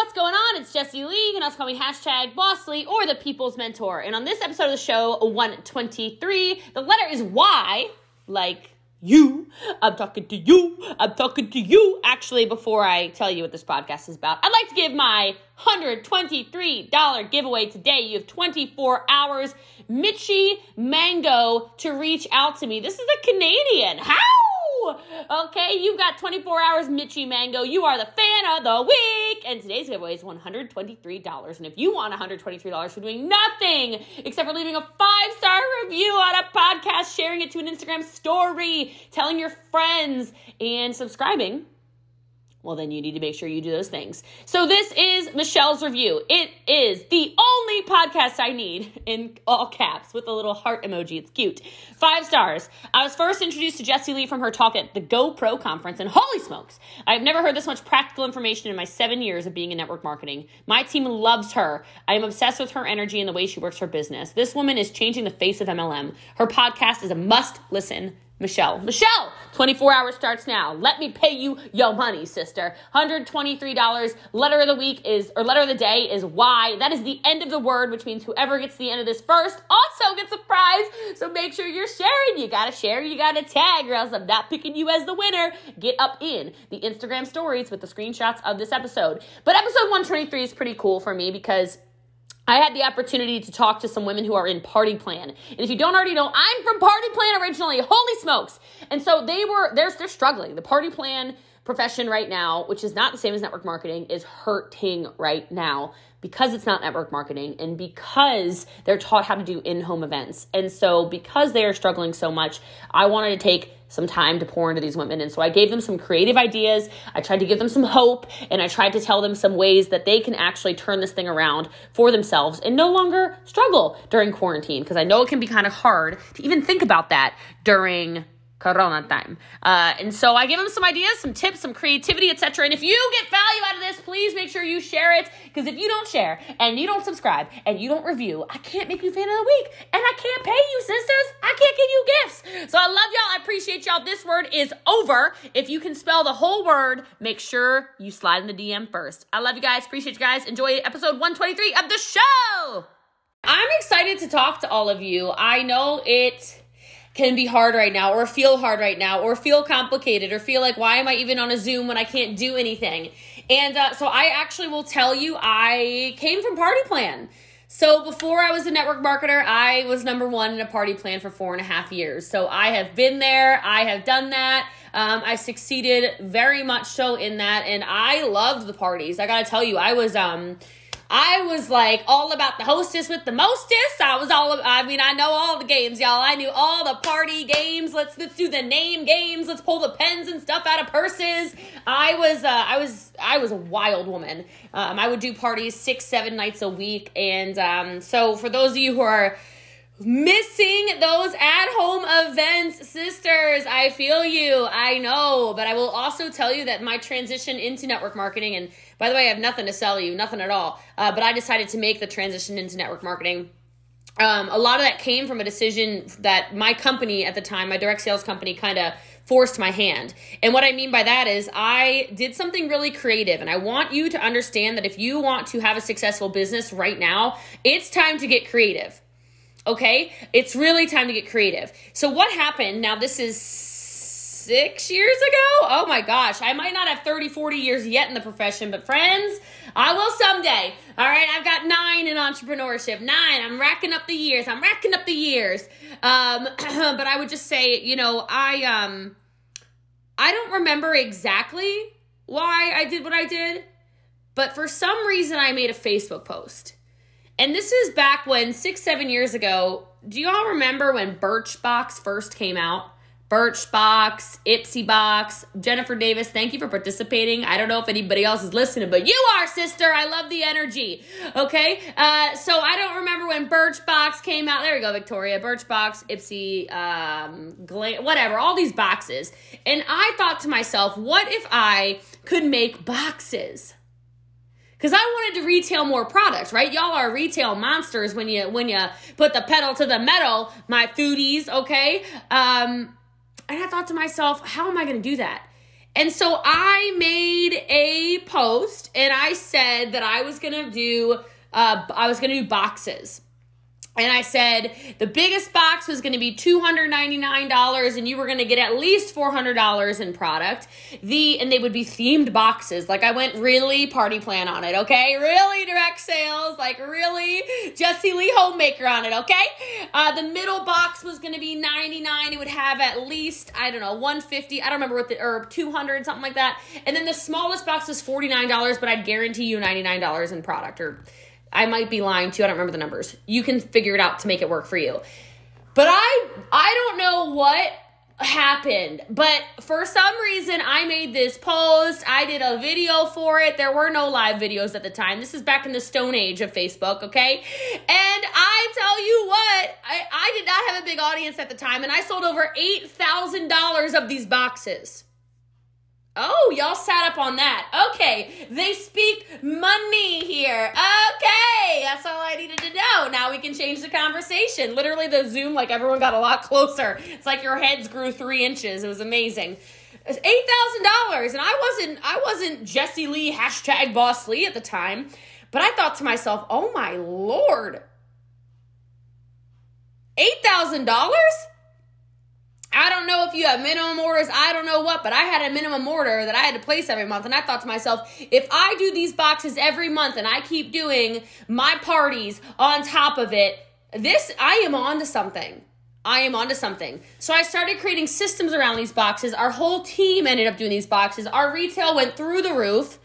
what's going on? It's Jessie Lee. You can also call me hashtag Bossly or the People's Mentor. And on this episode of the show, 123, the letter is Y, like you. I'm talking to you. I'm talking to you. Actually, before I tell you what this podcast is about, I'd like to give my $123 giveaway today. You have 24 hours. Mitchie Mango to reach out to me. This is a Canadian. How? Okay, you've got 24 hours, Mitchie Mango. You are the fan of the week. And today's giveaway is $123. And if you want $123 for doing nothing except for leaving a five star review on a podcast, sharing it to an Instagram story, telling your friends, and subscribing, well, then you need to make sure you do those things. So, this is Michelle's review. It is the only podcast I need in all caps with a little heart emoji. It's cute. Five stars. I was first introduced to Jessie Lee from her talk at the GoPro conference, and holy smokes, I've never heard this much practical information in my seven years of being in network marketing. My team loves her. I am obsessed with her energy and the way she works her business. This woman is changing the face of MLM. Her podcast is a must listen Michelle. Michelle, 24 hours starts now. Let me pay you your money, sister. $123. Letter of the week is, or letter of the day is Y. That is the end of the word, which means whoever gets the end of this first also gets a prize. So make sure you're sharing. You gotta share, you gotta tag, or else I'm not picking you as the winner. Get up in the Instagram stories with the screenshots of this episode. But episode 123 is pretty cool for me because I had the opportunity to talk to some women who are in Party Plan. And if you don't already know, I'm from Party Plan originally. Holy smokes. And so they were they're they're struggling. The Party Plan profession right now, which is not the same as network marketing, is hurting right now because it's not network marketing and because they're taught how to do in-home events. And so because they are struggling so much, I wanted to take some time to pour into these women. And so I gave them some creative ideas. I tried to give them some hope and I tried to tell them some ways that they can actually turn this thing around for themselves and no longer struggle during quarantine. Because I know it can be kind of hard to even think about that during Corona time. Uh, and so I give them some ideas, some tips, some creativity, etc. And if you get value out of this, please make sure you share it. Because if you don't share and you don't subscribe and you don't review, I can't make you fan of the week. And I can't pay you, sisters. I can't give you gifts. So I love y'all. I appreciate y'all. This word is over. If you can spell the whole word, make sure you slide in the DM first. I love you guys. Appreciate you guys. Enjoy episode 123 of the show. I'm excited to talk to all of you. I know it can be hard right now or feel hard right now or feel complicated or feel like why am i even on a zoom when i can't do anything? And uh, so i actually will tell you i came from party plan. So before i was a network marketer i was number one in a party plan for four and a half years. So i have been there. I have done that. Um, i succeeded very much so in that. And i loved the parties. I gotta tell you i was um I was like all about the hostess with the mostest. I was all, I mean, I know all the games, y'all. I knew all the party games. Let's let's do the name games. Let's pull the pens and stuff out of purses. I was, uh, I was, I was a wild woman. Um, I would do parties six, seven nights a week, and um, so for those of you who are missing those at home events, sisters. I feel you. I know. But I will also tell you that my transition into network marketing, and by the way, I have nothing to sell you, nothing at all. Uh, but I decided to make the transition into network marketing. Um, a lot of that came from a decision that my company at the time, my direct sales company, kind of forced my hand. And what I mean by that is I did something really creative. And I want you to understand that if you want to have a successful business right now, it's time to get creative. Okay? It's really time to get creative. So, what happened? Now, this is six years ago. Oh my gosh. I might not have 30, 40 years yet in the profession, but friends, I will someday. All right. I've got nine in entrepreneurship. Nine. I'm racking up the years. I'm racking up the years. Um, but I would just say, you know, I, um, I don't remember exactly why I did what I did, but for some reason I made a Facebook post. And this is back when six, seven years ago. Do you all remember when Birchbox first came out? Birchbox, Ipsy Box, Jennifer Davis, thank you for participating. I don't know if anybody else is listening, but you are, sister. I love the energy. Okay? Uh, so I don't remember when Birchbox came out. There we go, Victoria. Birchbox, Ipsy, um, Gla- whatever, all these boxes. And I thought to myself, what if I could make boxes? because I wanted to retail more products, right? Y'all are retail monsters when you when you put the pedal to the metal, my foodies, okay? Um, and I thought to myself, how am I going to do that? And so I made a post and I said that I was going to do uh, I was going to do boxes. And I said the biggest box was going to be $299 and you were going to get at least $400 in product. The and they would be themed boxes. Like I went really party plan on it, okay? Really direct sales, like really Jessie Lee homemaker on it, okay? Uh, the middle box was going to be 99. It would have at least I don't know, 150. I don't remember what the or 200 something like that. And then the smallest box was $49, but I'd guarantee you $99 in product or I might be lying too. I don't remember the numbers. You can figure it out to make it work for you. But I I don't know what happened. But for some reason I made this post. I did a video for it. There were no live videos at the time. This is back in the stone age of Facebook, okay? And I tell you what, I, I did not have a big audience at the time, and I sold over $8,000 of these boxes. Oh, y'all sat up on that. Okay, they speak money here. Okay, that's all I needed to know. Now we can change the conversation. Literally, the Zoom, like everyone got a lot closer. It's like your heads grew three inches. It was amazing. Eight thousand dollars, and I wasn't, I wasn't Jessie Lee hashtag Boss Lee at the time, but I thought to myself, oh my lord, eight thousand dollars I don't know if you have minimum orders, I don't know what, but I had a minimum order that I had to place every month. And I thought to myself, if I do these boxes every month and I keep doing my parties on top of it, this, I am on to something. I am onto something. So I started creating systems around these boxes. Our whole team ended up doing these boxes. Our retail went through the roof.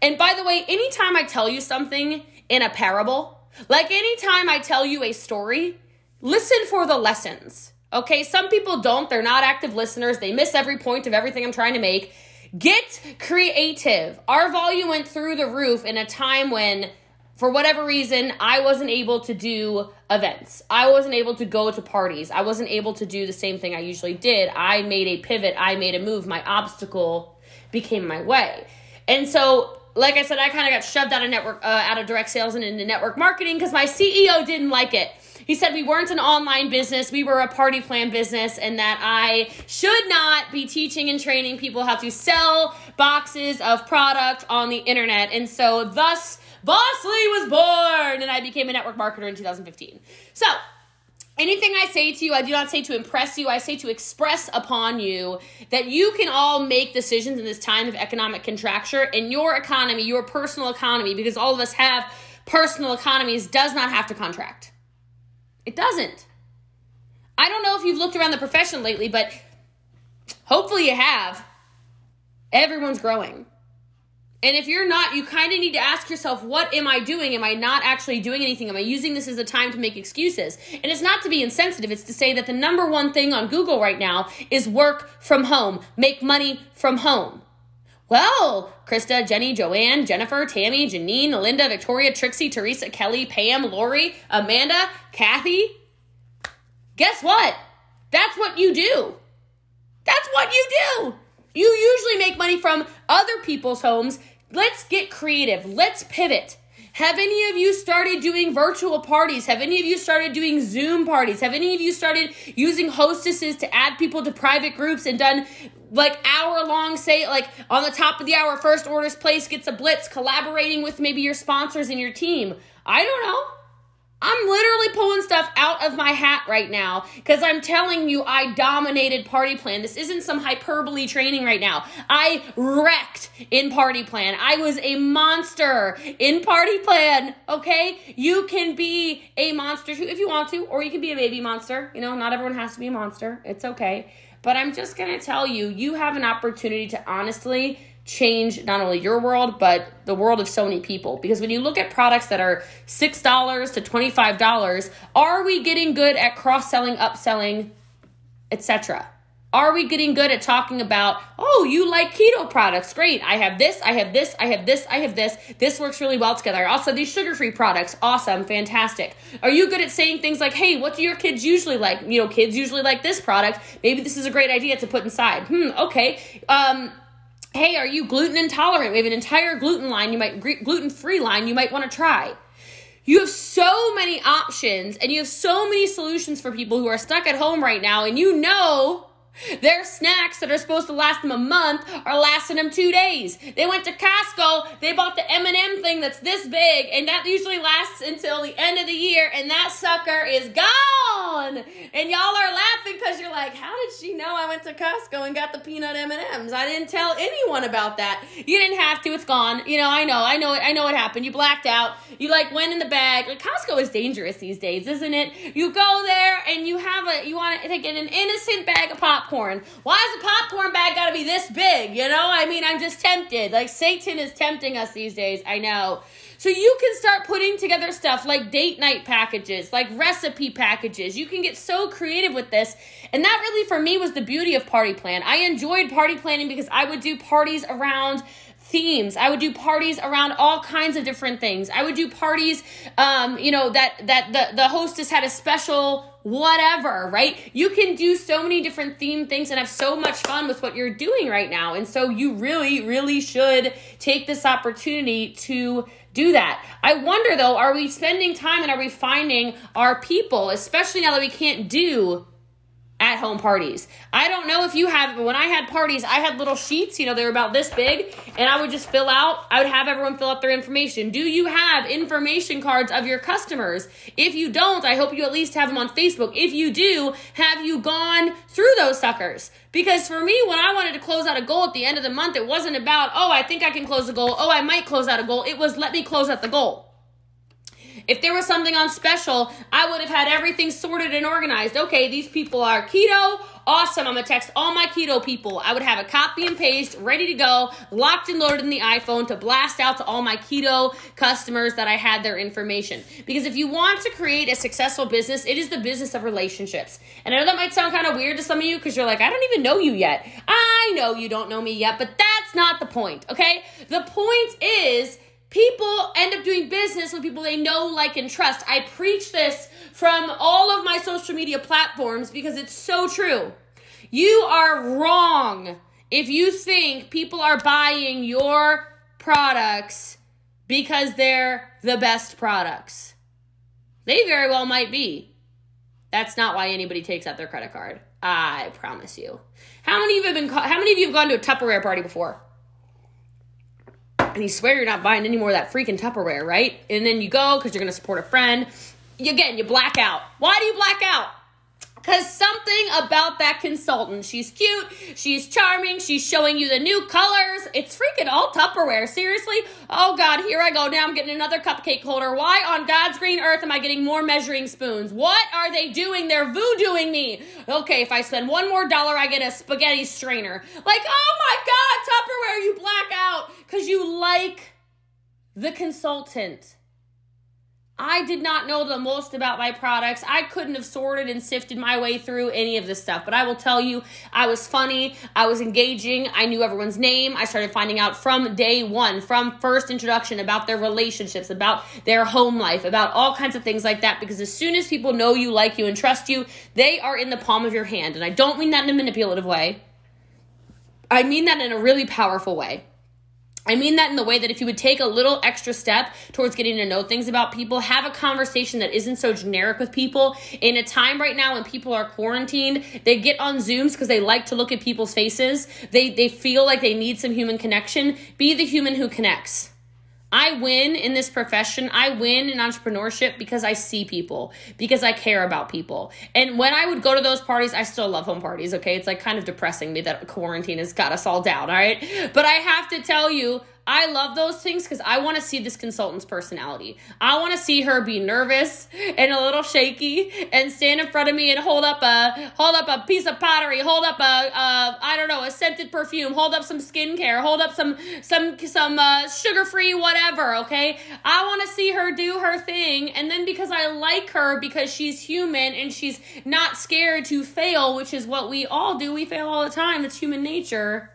And by the way, anytime I tell you something in a parable, like anytime I tell you a story, listen for the lessons. Okay, some people don't. They're not active listeners. They miss every point of everything I'm trying to make. Get creative. Our volume went through the roof in a time when, for whatever reason, I wasn't able to do events. I wasn't able to go to parties. I wasn't able to do the same thing I usually did. I made a pivot. I made a move. My obstacle became my way. And so, like I said, I kind of got shoved out of network, uh, out of direct sales and into network marketing because my CEO didn't like it. He said we weren't an online business, we were a party plan business, and that I should not be teaching and training people how to sell boxes of product on the internet. And so, thus, Bossly was born, and I became a network marketer in 2015. So, Anything I say to you, I do not say to impress you. I say to express upon you that you can all make decisions in this time of economic contraction in your economy, your personal economy, because all of us have personal economies, does not have to contract. It doesn't. I don't know if you've looked around the profession lately, but hopefully you have. Everyone's growing. And if you're not, you kind of need to ask yourself, what am I doing? Am I not actually doing anything? Am I using this as a time to make excuses? And it's not to be insensitive, it's to say that the number one thing on Google right now is work from home, make money from home. Well, Krista, Jenny, Joanne, Jennifer, Tammy, Janine, Linda, Victoria, Trixie, Teresa, Kelly, Pam, Lori, Amanda, Kathy. Guess what? That's what you do. That's what you do. You usually make money from other people's homes. Let's get creative. Let's pivot. Have any of you started doing virtual parties? Have any of you started doing Zoom parties? Have any of you started using hostesses to add people to private groups and done like hour long say like on the top of the hour first orders place gets a blitz collaborating with maybe your sponsors and your team. I don't know. I'm literally pulling stuff out of my hat right now because i'm telling you i dominated party plan. This isn't some hyperbole training right now. I wrecked in party plan. I was a monster in party plan okay? You can be a monster too if you want to or you can be a baby monster. You know not everyone has to be a monster. It's okay but I'm just going to tell you, you have an opportunity to honestly change not only your world, but the world of so many people. Because when you look at products that are $6 to $25, are we getting good at cross selling, upselling, etc.? Are we getting good at talking about, oh, you like keto products? Great. I have this, I have this, I have this, I have this. This works really well together. Also, these sugar free products, awesome, fantastic. Are you good at saying things like, hey, what do your kids usually like? You know, kids usually like this product. Maybe this is a great idea to put inside. Hmm, okay. Um, hey, are you gluten intolerant? We have an entire gluten line, you might, gluten free line you might want to try. You have so many options and you have so many solutions for people who are stuck at home right now, and you know Their snacks that are supposed to last them a month are lasting them two days. They went to Costco, they bought the M&M thing that's this big, and that usually lasts until the end of the year, and that sucker is gone. And y'all are laughing because you're like, how did she know I went to Costco and got the peanut M&Ms? I didn't tell anyone about that. You didn't have to. It's gone. You know, I know. I know. I know what happened. You blacked out. You like went in the bag. Like Costco is dangerous these days, isn't it? You go there and you have a you want to get an innocent bag of popcorn. Why is a popcorn bag got to be this big? You know, I mean, I'm just tempted. Like Satan is tempting us these days. I know. So you can start putting together stuff like date night packages, like recipe packages. You can get so creative with this. And that really for me was the beauty of party plan. I enjoyed party planning because I would do parties around themes. I would do parties around all kinds of different things. I would do parties, um, you know, that that the the hostess had a special whatever, right? You can do so many different theme things and have so much fun with what you're doing right now. And so you really, really should take this opportunity to do that. I wonder though, are we spending time and are we finding our people, especially now that we can't do at home parties. I don't know if you have, but when I had parties, I had little sheets, you know, they were about this big, and I would just fill out, I would have everyone fill out their information. Do you have information cards of your customers? If you don't, I hope you at least have them on Facebook. If you do, have you gone through those suckers? Because for me, when I wanted to close out a goal at the end of the month, it wasn't about, oh, I think I can close a goal. Oh, I might close out a goal. It was, let me close out the goal. If there was something on special, I would have had everything sorted and organized. Okay, these people are keto. Awesome. I'm going to text all my keto people. I would have a copy and paste ready to go, locked and loaded in the iPhone to blast out to all my keto customers that I had their information. Because if you want to create a successful business, it is the business of relationships. And I know that might sound kind of weird to some of you because you're like, I don't even know you yet. I know you don't know me yet, but that's not the point, okay? The point is, people end up doing business with people they know, like, and trust. I preach this from all of my social media platforms because it's so true. You are wrong if you think people are buying your products because they're the best products. They very well might be. That's not why anybody takes out their credit card. I promise you. How many of you have been? How many of you have gone to a Tupperware party before? And you swear you're not buying any more of that freaking Tupperware, right? And then you go because you're going to support a friend. Again, you black out. Why do you black out? Because something about that consultant. She's cute. She's charming. She's showing you the new colors. It's freaking all Tupperware. Seriously? Oh, God, here I go. Now I'm getting another cupcake holder. Why on God's green earth am I getting more measuring spoons? What are they doing? They're voodooing me. Okay, if I spend one more dollar, I get a spaghetti strainer. Like, oh my God, Tupperware, you black out because you like the consultant. I did not know the most about my products. I couldn't have sorted and sifted my way through any of this stuff. But I will tell you, I was funny. I was engaging. I knew everyone's name. I started finding out from day one, from first introduction, about their relationships, about their home life, about all kinds of things like that. Because as soon as people know you, like you, and trust you, they are in the palm of your hand. And I don't mean that in a manipulative way, I mean that in a really powerful way. I mean that in the way that if you would take a little extra step towards getting to know things about people, have a conversation that isn't so generic with people. In a time right now when people are quarantined, they get on Zooms because they like to look at people's faces. They they feel like they need some human connection. Be the human who connects. I win in this profession. I win in entrepreneurship because I see people, because I care about people. And when I would go to those parties, I still love home parties, okay? It's like kind of depressing me that quarantine has got us all down, all right? But I have to tell you, I love those things because I want to see this consultant's personality. I want to see her be nervous and a little shaky and stand in front of me and hold up a hold up a piece of pottery, hold up a, a I don't know a scented perfume, hold up some skincare, hold up some some some uh, sugar free whatever. Okay, I want to see her do her thing, and then because I like her because she's human and she's not scared to fail, which is what we all do. We fail all the time. It's human nature.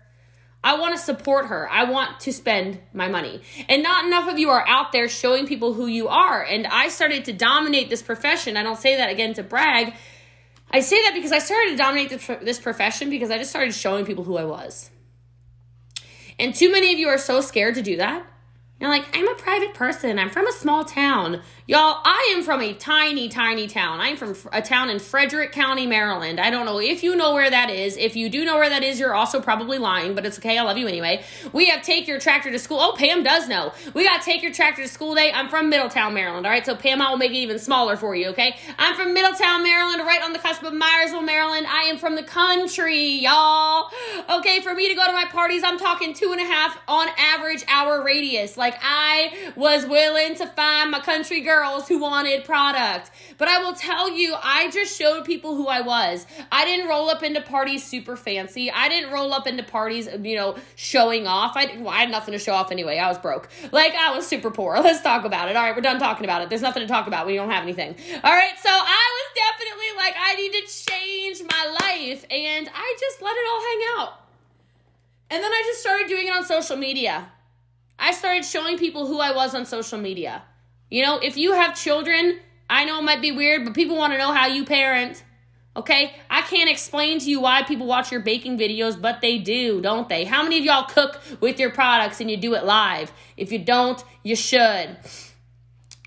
I want to support her. I want to spend my money. And not enough of you are out there showing people who you are. And I started to dominate this profession. I don't say that again to brag. I say that because I started to dominate this profession because I just started showing people who I was. And too many of you are so scared to do that. You're like, I'm a private person. I'm from a small town. Y'all, I am from a tiny, tiny town. I'm from a town in Frederick County, Maryland. I don't know if you know where that is. If you do know where that is, you're also probably lying, but it's okay. I love you anyway. We have Take Your Tractor to School. Oh, Pam does know. We got Take Your Tractor to School Day. I'm from Middletown, Maryland. All right, so Pam, I will make it even smaller for you, okay? I'm from Middletown, Maryland, right on the cusp of Myersville, Maryland. I am from the country, y'all. Okay, for me to go to my parties, I'm talking two and a half on average hour radius. Like, I was willing to find my country girls who wanted product. But I will tell you, I just showed people who I was. I didn't roll up into parties super fancy. I didn't roll up into parties, you know, showing off. I, well, I had nothing to show off anyway. I was broke. Like, I was super poor. Let's talk about it. All right, we're done talking about it. There's nothing to talk about you don't have anything. All right, so I was definitely like, I need to change my life. And I just let it all hang out. And then I just started doing it on social media. I started showing people who I was on social media. You know, if you have children, I know it might be weird, but people want to know how you parent. Okay? I can't explain to you why people watch your baking videos, but they do, don't they? How many of y'all cook with your products and you do it live? If you don't, you should.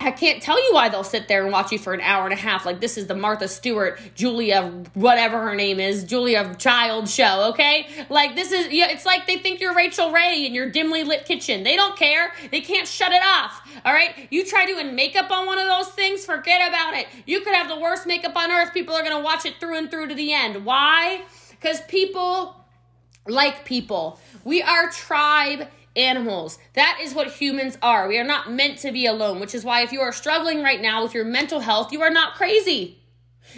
I can't tell you why they'll sit there and watch you for an hour and a half. Like this is the Martha Stewart, Julia, whatever her name is, Julia Child show. Okay, like this is yeah. It's like they think you're Rachael Ray in your dimly lit kitchen. They don't care. They can't shut it off. All right, you try doing makeup on one of those things, forget about it. You could have the worst makeup on earth. People are gonna watch it through and through to the end. Why? Because people like people. We are tribe animals. That is what humans are. We are not meant to be alone, which is why if you are struggling right now with your mental health, you are not crazy.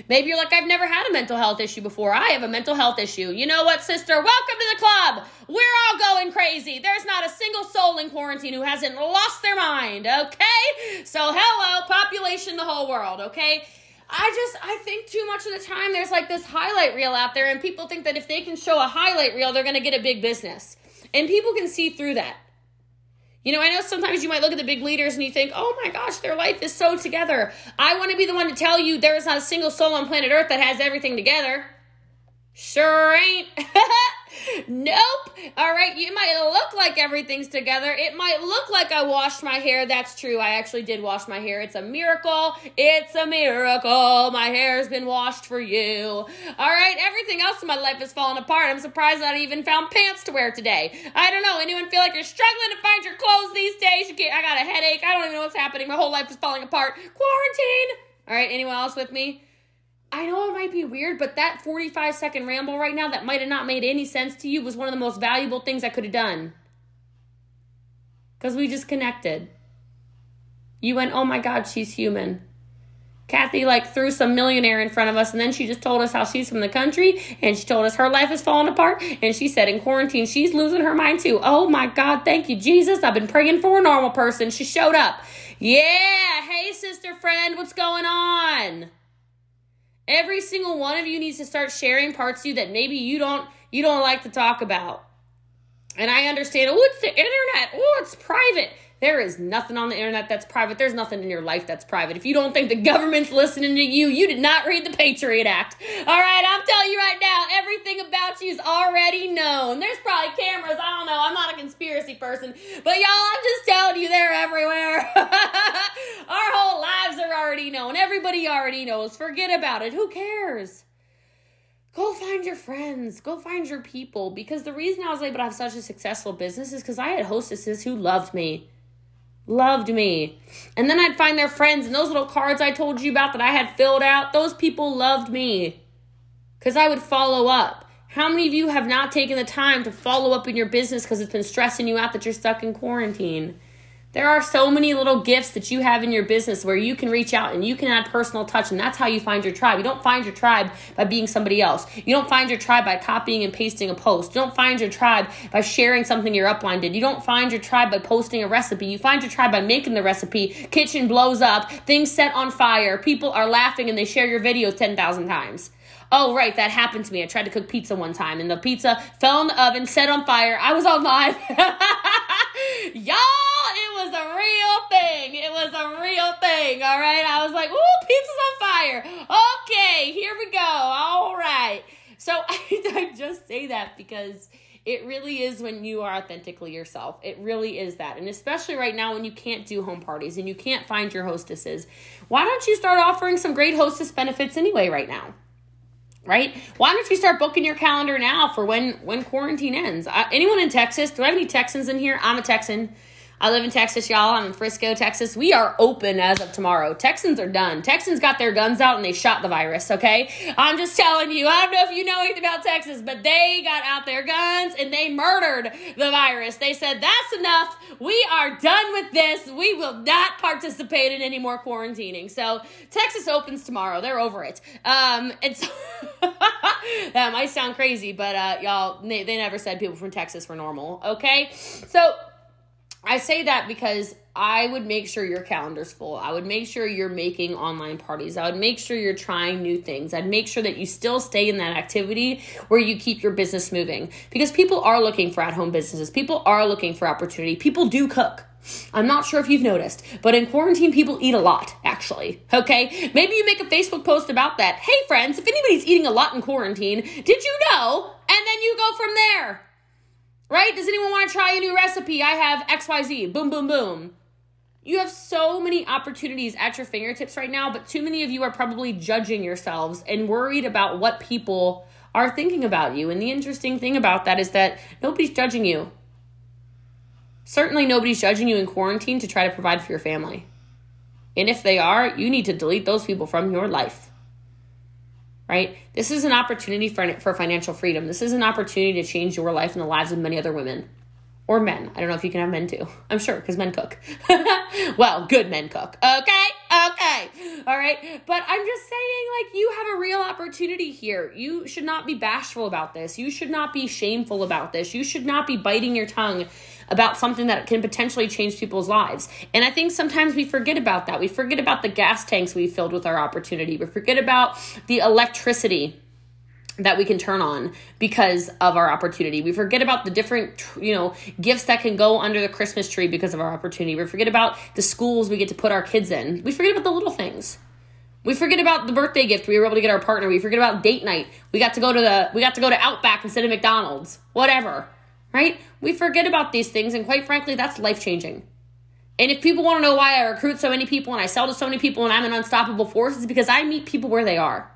Maybe you're like, I've never had a mental health issue before. I have a mental health issue. You know what, sister? Welcome to the club. We're all going crazy. There's not a single soul in quarantine who hasn't lost their mind, okay? So, hello, population, the whole world, okay? I just I think too much of the time there's like this highlight reel out there and people think that if they can show a highlight reel they're going to get a big business. And people can see through that. You know, I know sometimes you might look at the big leaders and you think, oh my gosh, their life is so together. I want to be the one to tell you there is not a single soul on planet Earth that has everything together. Sure ain't. nope. All right, you might look like everything's together. It might look like I washed my hair. That's true. I actually did wash my hair. It's a miracle. It's a miracle. My hair's been washed for you. All right, everything else in my life is falling apart. I'm surprised I even found pants to wear today. I don't know. Anyone feel like you're struggling to find your clothes these days? You I got a headache. I don't even know what's happening. My whole life is falling apart. Quarantine. All right, anyone else with me? I know it might be weird, but that 45 second ramble right now that might have not made any sense to you was one of the most valuable things I could have done. Because we just connected. You went, oh my God, she's human. Kathy like threw some millionaire in front of us and then she just told us how she's from the country and she told us her life is falling apart and she said in quarantine she's losing her mind too. Oh my God, thank you, Jesus. I've been praying for a normal person. She showed up. Yeah, hey sister friend, what's going on? Every single one of you needs to start sharing parts of you that maybe you don't you don't like to talk about. And I understand, oh, it's the internet. Oh, it's private. There is nothing on the internet that's private. There's nothing in your life that's private. If you don't think the government's listening to you, you did not read the Patriot Act. All right, I'm telling you right now, everything about you is already known. There's probably cameras. I don't know. I'm not a conspiracy person. But y'all, I'm just telling you, they're everywhere. Our whole lives are already known. Everybody already knows. Forget about it. Who cares? go find your friends, go find your people. Because the reason I was able to have such a successful business is because I had hostesses who loved me loved me. And then I'd find their friends, and those little cards I told you about that I had filled out, those people loved me because I would follow up. How many of you have not taken the time to follow up in your business because it's been stressing you out that you're stuck in quarantine? There are so many little gifts that you have in your business where you can reach out and you can add personal touch, and that's how you find your tribe. You don't find your tribe by being somebody else. You don't find your tribe by copying and pasting a post. You don't find your tribe by sharing something your upline did. You don't find your tribe by posting a recipe. You find your tribe by making the recipe. Kitchen blows up, things set on fire, people are laughing, and they share your video 10,000 times. Oh, right, that happened to me. I tried to cook pizza one time, and the pizza fell in the oven, set on fire. I was on live. Y'all, it was a real thing. It was a real thing, all right? I was like, ooh, pizza's on fire. Okay, here we go. All right. So I, I just say that because It really is when you are authentically yourself. It really is that. And especially right now when you can't do home parties and you can't find your hostesses, why don't you start offering some great hostess benefits anyway right now? Right? Why don't you start booking your calendar now for when when quarantine ends? Uh, anyone in Texas? Do I have any Texans in here? I'm a Texan. I live in Texas, y'all. I'm in Frisco, Texas. We are open as of tomorrow. Texans are done. Texans got their guns out and they shot the virus, okay? I'm just telling you. I don't know if you know anything about Texas, but they got out their guns and they murdered the virus. They said, that's enough. We are done with this. We will not participate in any more quarantining. So Texas opens tomorrow. They're over it. Um, so that might sound crazy, but uh, y'all, they, they never said people from Texas were normal, okay? So I say that because I would make sure your calendar's full. I would make sure you're making online parties. I would make sure you're trying new things. I'd make sure that you still stay in that activity where you keep your business moving because people are looking for at home businesses. People are looking for opportunity. People do cook. I'm not sure if you've noticed, but in quarantine, people eat a lot, actually. Okay? Maybe you make a Facebook post about that. Hey, friends, if anybody's eating a lot in quarantine, did you know? And then you go from there. Right? Does anyone want to try a new recipe? I have XYZ. Boom, boom, boom. You have so many opportunities at your fingertips right now, but too many of you are probably judging yourselves and worried about what people are thinking about you. And the interesting thing about that is that nobody's judging you. Certainly, nobody's judging you in quarantine to try to provide for your family. And if they are, you need to delete those people from your life right? This is an opportunity for, for financial freedom. This is an opportunity to change your life and the lives of many other women or men. I don't know if you can have men too. I'm sure because men cook. well, good men cook. Okay, okay, all right. But I'm just saying, like, you have a real opportunity here. You should not be bashful about this. You should not be shameful about this. You should not be biting your tongue about something that can potentially change people's lives. And I think sometimes we forget about that. We forget about the gas tanks we filled with our opportunity. We forget about the electricity that we can turn on because of our opportunity. We forget about the different, you know, gifts that can go under the Christmas tree because of our opportunity. We forget about the schools we get to put our kids in. We forget about the little things. We forget about the birthday gift we were able to get our partner. We forget about date night. We got to go to the we got to go to Outback instead of McDonald's. Whatever right? We forget about these things, and quite frankly, that's life changing. And if people want to know why I recruit so many people and I sell to so many people and I'm an unstoppable force, it's because I meet people where they are.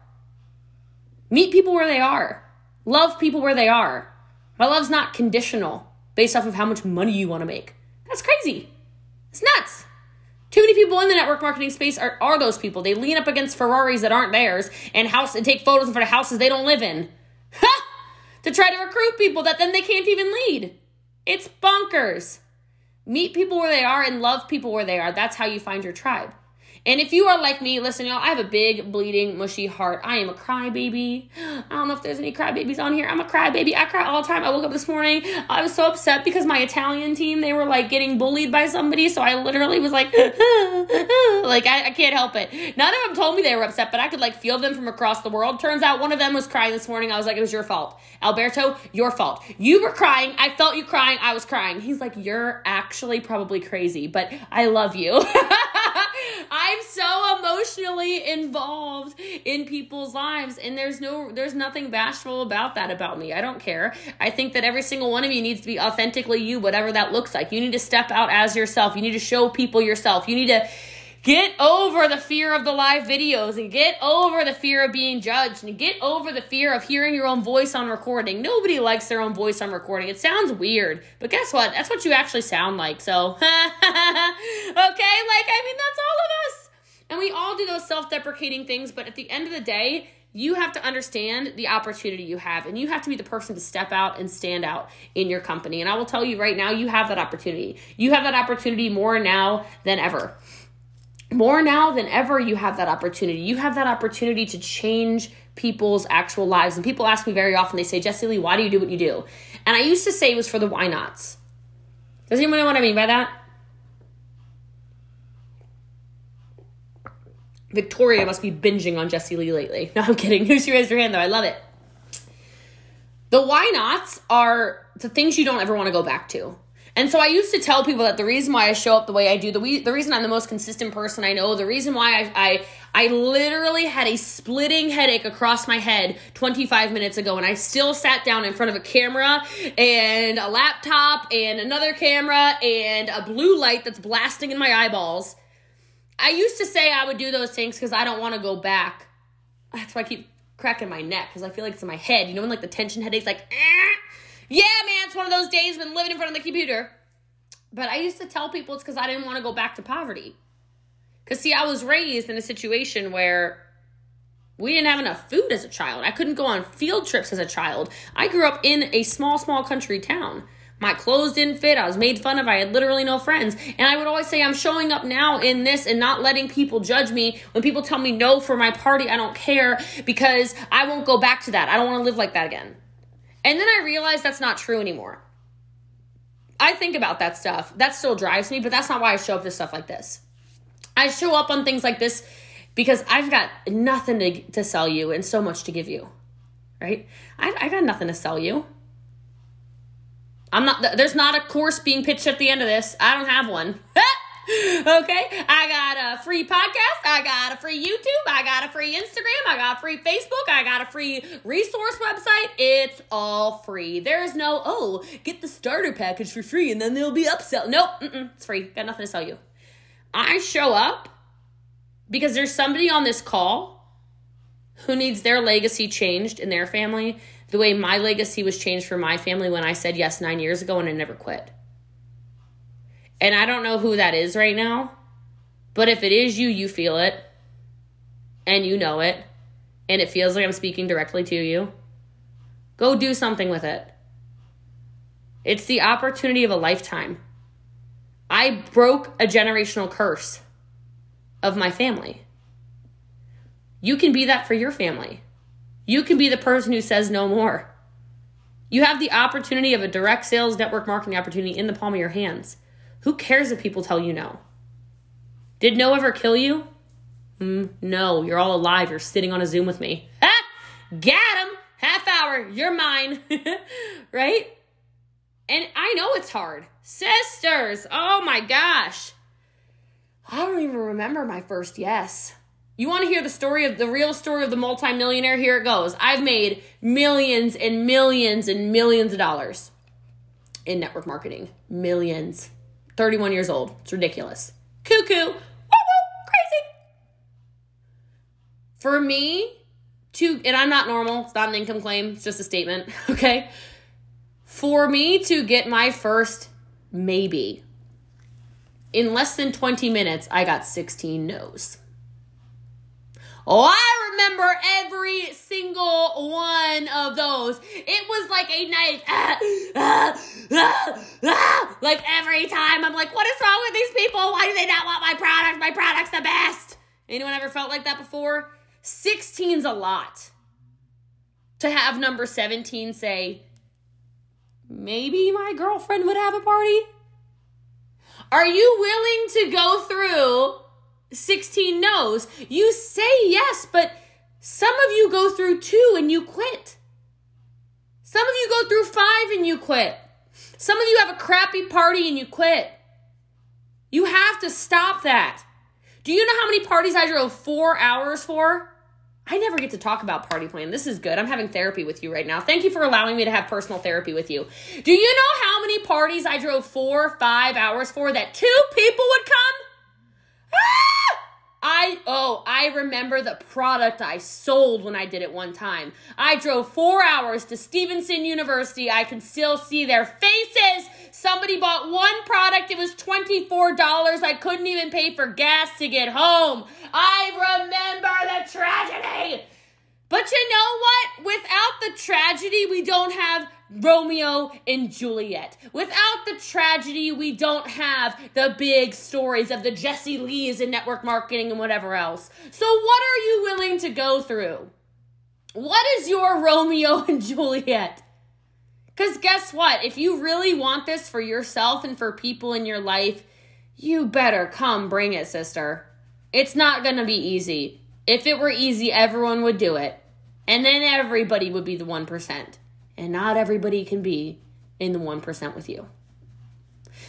Meet people where they are. Love people where they are. My love's not conditional based off of how much money you want to make. That's crazy. It's nuts. Too many people in the network marketing space are, are those people. They lean up against Ferraris that aren't theirs and house and take photos in front of houses they don't live in. To try to recruit people that then they can't even lead. It's bonkers. Meet people where they are and love people where they are. That's how you find your tribe. And if you are like me, listen, y'all, I have a big, bleeding, mushy heart. I am a crybaby. I don't know if there's any crybabies on here. I'm a crybaby. I cry all the time. I woke up this morning. I was so upset because my Italian team, they were like getting bullied by somebody. So I literally was like, like, I, I can't help it. None of them told me they were upset, but I could like feel them from across the world. Turns out one of them was crying this morning. I was like, it was your fault. Alberto, your fault. You were crying. I felt you crying. I was crying. He's like, you're actually probably crazy, but I love you. I'm so emotionally involved in people's lives and there's no there's nothing bashful about that about me. I don't care. I think that every single one of you needs to be authentically you, whatever that looks like. You need to step out as yourself. You need to show people yourself. You need to Get over the fear of the live videos and get over the fear of being judged and get over the fear of hearing your own voice on recording. Nobody likes their own voice on recording. It sounds weird, but guess what? That's what you actually sound like. So, okay, like, I mean, that's all of us. And we all do those self deprecating things, but at the end of the day, you have to understand the opportunity you have and you have to be the person to step out and stand out in your company. And I will tell you right now, you have that opportunity. You have that opportunity more now than ever more now than ever you have that opportunity. You have that opportunity to change people's actual lives. And people ask me very often they say Jessie lee why do you do what you do? And i used to say it was for the why nots. Does anyone know what i mean by that? Victoria must be binging on Jessie lee lately. No i'm kidding. Who's raised your hand though. I love it. The why nots are the things you don't ever want to go back to And so I used to tell people that the reason why I show up the way I do, the, we, the reason I'm the most consistent person I know, the reason why I, I I literally had a splitting headache across my head 25 minutes ago, and I still sat down in front of a camera and a laptop and another camera and a blue light that's blasting in my eyeballs. I used to say I would do those things because I don't want to go back. That's why I keep cracking my neck because I feel like it's in my head. You know when like the tension headache's like, eh? Yeah, man, it's one of those days been living in front of the computer. But I used to tell people it's because I didn't want to go back to poverty. Because, see, I was raised in a situation where we didn't have enough food as a child. I couldn't go on field trips as a child. I grew up in a small, small country town. My clothes didn't fit. I was made fun of. I had literally no friends. And I would always say, I'm showing up now in this and not letting people judge me. When people tell me no for my party, I don't care because I won't go back to that. I don't want to live like that again. And then I realized that's not true anymore. I think about that stuff. That still drives me, but that's not why I show up to stuff like this. I show up on things like this because I've got nothing to, to sell you and so much to give you, right? I, I got nothing to sell you. I'm not, there's not a course being pitched at the end of this. I don't have one. okay, I got a free podcast, I got a free YouTube, I got a free Instagram, I got free Facebook, I got a free resource website. It's all free. There's no, oh, get the starter package for free and then they'll be upsell. Nope, it's free. Got nothing to sell you. I show up because there's somebody on this call who needs their legacy changed in their family the way my legacy was changed for my family when I said yes nine years ago and I never quit. And I don't know who that is right now, but if it is you, you feel it and you know it, and it feels like I'm speaking directly to you. Go do something with it. It's the opportunity of a lifetime. I broke a generational curse of my family. You can be that for your family. You can be the person who says no more. You have the opportunity of a direct sales network marketing opportunity in the palm of your hands. Who cares if people tell you no? Did no ever kill you? Mm, no, you're all alive. You're sitting on a Zoom with me. Ah, got him. Half hour. You're mine. right? And I know it's hard. Sisters, oh my gosh. I don't even remember my first yes. You want to hear the story of the real story of the multimillionaire? Here it goes. I've made millions and millions and millions of dollars in network marketing. Millions. 31 years old. It's ridiculous. Cuckoo. Crazy. For me to, and I'm not normal, it's not an income claim, it's just a statement, okay? For me to get my first maybe, in less than 20 minutes, I got 16 no's. Oh, I remember every single one of those. It was like a night, ah, ah, ah, ah, like every time. I'm like, what is wrong with these people? Why do they not want my product? My product's the best. Anyone ever felt like that before? 16's a lot. To have number 17 say, maybe my girlfriend would have a party? Are you willing to go through 16 no's? You say yes, but some of you go through two and you quit. Some of you go through five and you quit. Some of you have a crappy party and you quit. You have to stop that. Do you know how many parties I drove four hours for? I never get to talk about party plan. This is good. I'm having therapy with you right now. Thank you for allowing me to have personal therapy with you. Do you know how many parties I drove four, five hours for that two people would come? I oh, I remember the product I sold when I did it one time. I drove 4 hours to Stevenson University. I can still see their faces. Somebody bought one product. It was $24. I couldn't even pay for gas to get home. I remember the tragedy. But you know what? Without the tragedy, we don't have Romeo and Juliet. Without the tragedy, we don't have the big stories of the Jessie Lees in network marketing and whatever else. So, what are you willing to go through? What is your Romeo and Juliet? Because guess what? If you really want this for yourself and for people in your life, you better come bring it, sister. It's not going to be easy. If it were easy, everyone would do it. And then everybody would be the 1%. And not everybody can be in the 1% with you.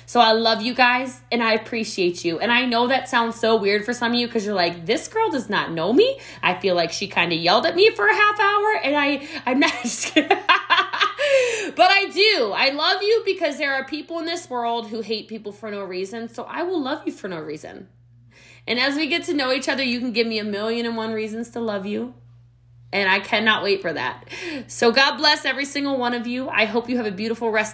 So I love you guys and I appreciate you. And I know that sounds so weird for some of you because you're like, this girl does not know me. I feel like she kind of yelled at me for a half hour and I, I'm not but I do. I love you because there are people in this world who hate people for no reason. So I will love you for no reason. And as we get to know each other, you can give me a million and one reasons to love you. And I cannot wait for that. So God bless every single one of you. I hope you have a beautiful rest of your